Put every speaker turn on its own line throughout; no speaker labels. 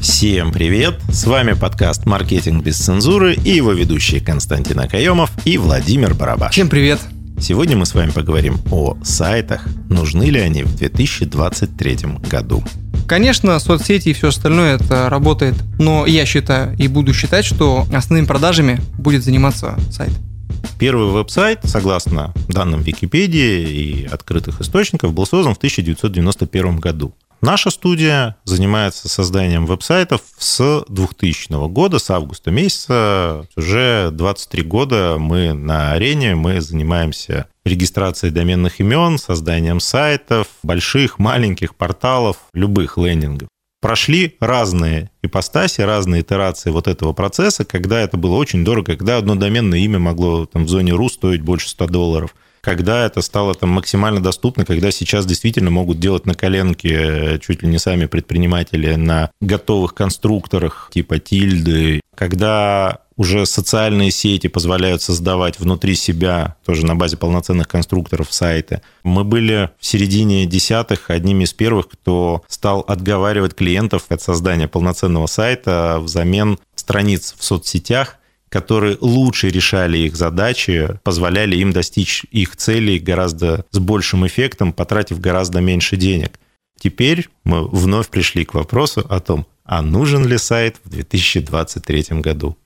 Всем привет! С вами подкаст «Маркетинг без цензуры» и его ведущие Константин Акаемов и Владимир Барабаш.
Всем привет!
Сегодня мы с вами поговорим о сайтах, нужны ли они в 2023 году.
Конечно, соцсети и все остальное это работает, но я считаю и буду считать, что основными продажами будет заниматься сайт.
Первый веб-сайт, согласно данным Википедии и открытых источников, был создан в 1991 году. Наша студия занимается созданием веб-сайтов с 2000 года, с августа месяца. Уже 23 года мы на арене, мы занимаемся регистрацией доменных имен, созданием сайтов, больших, маленьких порталов, любых лендингов. Прошли разные ипостаси, разные итерации вот этого процесса, когда это было очень дорого, когда одно доменное имя могло там, в зоне РУ стоить больше 100 долларов – когда это стало там максимально доступно, когда сейчас действительно могут делать на коленке э, чуть ли не сами предприниматели на готовых конструкторах типа тильды, когда уже социальные сети позволяют создавать внутри себя, тоже на базе полноценных конструкторов, сайты. Мы были в середине десятых одними из первых, кто стал отговаривать клиентов от создания полноценного сайта взамен страниц в соцсетях, которые лучше решали их задачи, позволяли им достичь их целей гораздо с большим эффектом, потратив гораздо меньше денег. Теперь мы вновь пришли к вопросу о том, а нужен ли сайт в 2023 году.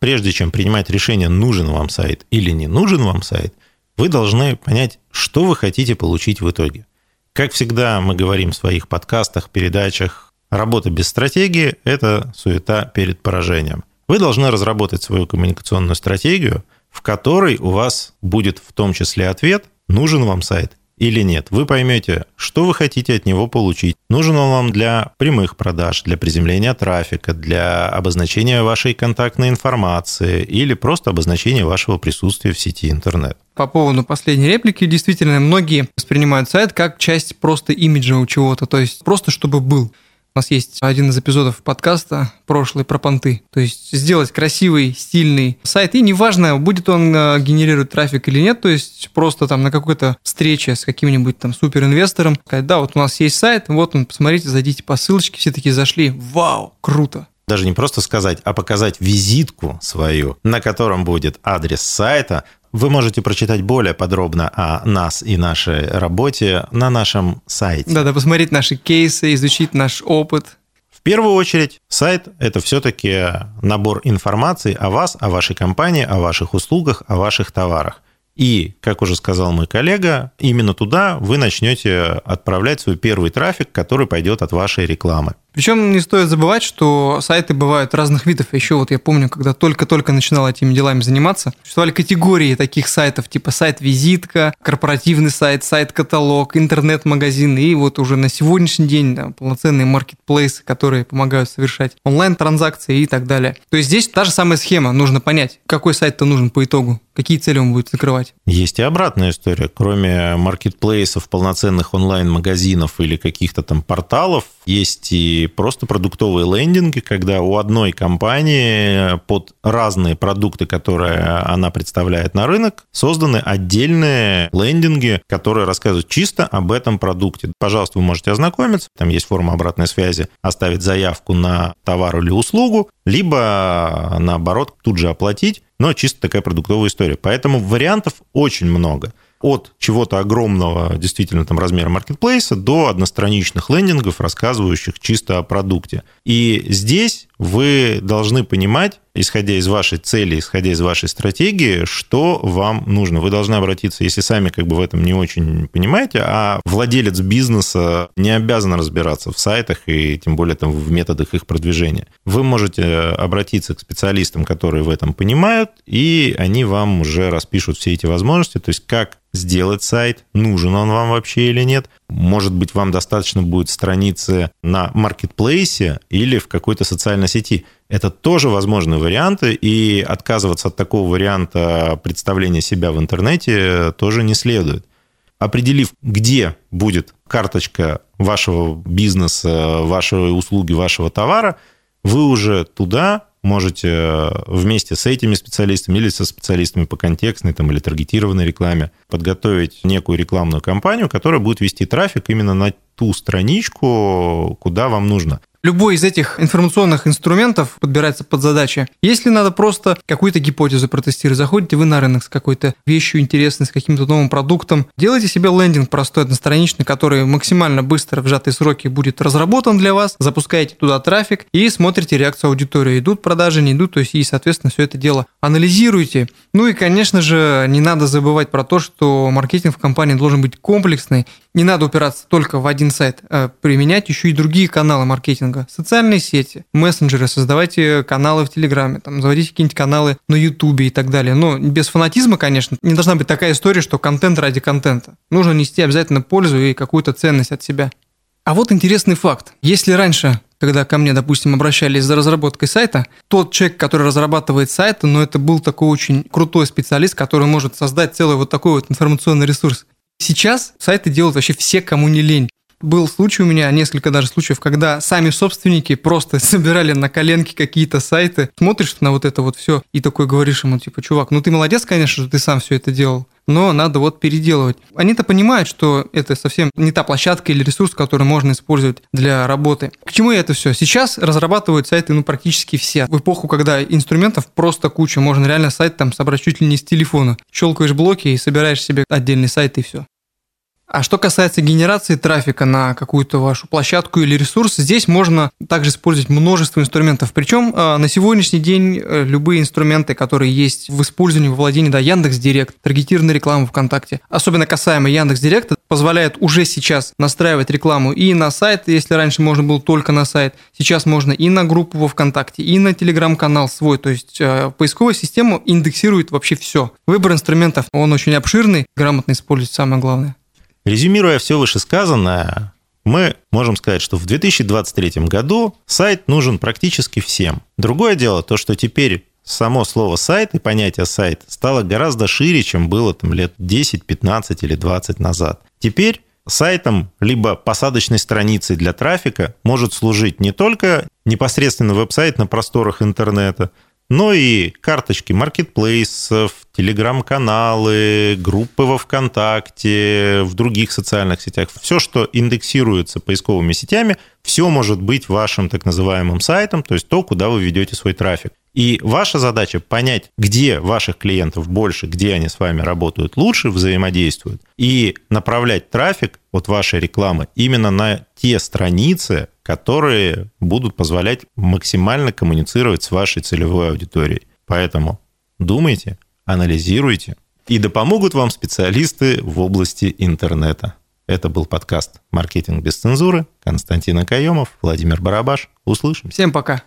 Прежде чем принимать решение, нужен вам сайт или не нужен вам сайт, вы должны понять, что вы хотите получить в итоге. Как всегда мы говорим в своих подкастах, передачах, работа без стратегии – это суета перед поражением. Вы должны разработать свою коммуникационную стратегию, в которой у вас будет в том числе ответ, нужен вам сайт или нет. Вы поймете, что вы хотите от него получить. Нужен он вам для прямых продаж, для приземления трафика, для обозначения вашей контактной информации или просто обозначения вашего присутствия в сети интернет.
По поводу последней реплики, действительно, многие воспринимают сайт как часть просто имиджа у чего-то, то есть просто чтобы был. У нас есть один из эпизодов подкаста прошлый про понты. То есть сделать красивый, стильный сайт. И неважно, будет он э, генерировать трафик или нет, то есть просто там на какой-то встрече с каким-нибудь там суперинвестором сказать, да, вот у нас есть сайт, вот он, посмотрите, зайдите по ссылочке, все таки зашли, вау, круто
даже не просто сказать, а показать визитку свою, на котором будет адрес сайта, вы можете прочитать более подробно о нас и нашей работе на нашем сайте.
Да, да, посмотреть наши кейсы, изучить наш опыт.
В первую очередь, сайт – это все-таки набор информации о вас, о вашей компании, о ваших услугах, о ваших товарах. И, как уже сказал мой коллега, именно туда вы начнете отправлять свой первый трафик, который пойдет от вашей рекламы.
Причем не стоит забывать, что сайты бывают разных видов. Еще вот я помню, когда только-только начинал этими делами заниматься, существовали категории таких сайтов, типа сайт-визитка, корпоративный сайт, сайт-каталог, интернет-магазин и вот уже на сегодняшний день да, полноценные маркетплейсы, которые помогают совершать онлайн-транзакции и так далее. То есть здесь та же самая схема. Нужно понять, какой сайт-то нужен по итогу, какие цели он будет закрывать.
Есть и обратная история. Кроме маркетплейсов, полноценных онлайн-магазинов или каких-то там порталов, есть и просто продуктовые лендинги, когда у одной компании под разные продукты, которые она представляет на рынок, созданы отдельные лендинги, которые рассказывают чисто об этом продукте. Пожалуйста, вы можете ознакомиться, там есть форма обратной связи, оставить заявку на товар или услугу, либо наоборот тут же оплатить, но чисто такая продуктовая история. Поэтому вариантов очень много от чего-то огромного, действительно, там, размера маркетплейса до одностраничных лендингов, рассказывающих чисто о продукте. И здесь вы должны понимать, исходя из вашей цели, исходя из вашей стратегии, что вам нужно. Вы должны обратиться, если сами как бы в этом не очень понимаете, а владелец бизнеса не обязан разбираться в сайтах и тем более там в методах их продвижения. Вы можете обратиться к специалистам, которые в этом понимают, и они вам уже распишут все эти возможности, то есть как сделать сайт, нужен он вам вообще или нет. Может быть, вам достаточно будет страницы на маркетплейсе или в какой-то социальной сети. Это тоже возможные варианты, и отказываться от такого варианта представления себя в интернете тоже не следует. Определив, где будет карточка вашего бизнеса, вашей услуги, вашего товара, вы уже туда можете вместе с этими специалистами или со специалистами по контекстной там, или таргетированной рекламе подготовить некую рекламную кампанию, которая будет вести трафик именно на ту страничку, куда вам нужно.
Любой из этих информационных инструментов подбирается под задачи. Если надо просто какую-то гипотезу протестировать, заходите вы на рынок с какой-то вещью интересной, с каким-то новым продуктом, делайте себе лендинг простой, одностраничный, который максимально быстро в сжатые сроки будет разработан для вас, запускаете туда трафик и смотрите реакцию аудитории. Идут продажи, не идут, то есть и, соответственно, все это дело анализируйте. Ну и, конечно же, не надо забывать про то, что маркетинг в компании должен быть комплексный, не надо упираться только в один сайт, а применять еще и другие каналы маркетинга. Социальные сети, мессенджеры, создавайте каналы в Телеграме, там, заводите какие-нибудь каналы на Ютубе и так далее. Но без фанатизма, конечно, не должна быть такая история, что контент ради контента. Нужно нести обязательно пользу и какую-то ценность от себя. А вот интересный факт. Если раньше когда ко мне, допустим, обращались за разработкой сайта, тот человек, который разрабатывает сайты, но ну, это был такой очень крутой специалист, который может создать целый вот такой вот информационный ресурс. Сейчас сайты делают вообще все, кому не лень. Был случай у меня, несколько даже случаев, когда сами собственники просто собирали на коленке какие-то сайты, смотришь на вот это вот все и такой говоришь ему, типа, чувак, ну ты молодец, конечно, что ты сам все это делал, но надо вот переделывать. Они-то понимают, что это совсем не та площадка или ресурс, который можно использовать для работы. К чему это все? Сейчас разрабатывают сайты ну, практически все. В эпоху, когда инструментов просто куча, можно реально сайт там собрать чуть ли не с телефона. Щелкаешь блоки и собираешь себе отдельный сайт и все. А что касается генерации трафика на какую-то вашу площадку или ресурс, здесь можно также использовать множество инструментов. Причем а, на сегодняшний день э, любые инструменты, которые есть в использовании, во владении, да, Яндекс Директ, таргетированная реклама ВКонтакте, особенно касаемо Яндекс Директа, позволяет уже сейчас настраивать рекламу и на сайт, если раньше можно было только на сайт, сейчас можно и на группу во ВКонтакте, и на телеграм-канал свой. То есть э, поисковая система индексирует вообще все. Выбор инструментов, он очень обширный, грамотно использовать самое главное.
Резюмируя все вышесказанное, мы можем сказать, что в 2023 году сайт нужен практически всем. Другое дело то, что теперь само слово сайт и понятие сайт стало гораздо шире, чем было там лет 10, 15 или 20 назад. Теперь сайтом либо посадочной страницей для трафика может служить не только непосредственно веб-сайт на просторах интернета, но и карточки маркетплейсов, телеграм-каналы, группы во ВКонтакте, в других социальных сетях. Все, что индексируется поисковыми сетями, все может быть вашим так называемым сайтом, то есть то, куда вы ведете свой трафик. И ваша задача понять, где ваших клиентов больше, где они с вами работают лучше, взаимодействуют, и направлять трафик от вашей рекламы именно на те страницы, которые будут позволять максимально коммуницировать с вашей целевой аудиторией. Поэтому думайте, анализируйте, и да помогут вам специалисты в области интернета. Это был подкаст «Маркетинг без цензуры». Константин Акаемов, Владимир Барабаш. Услышимся.
Всем пока.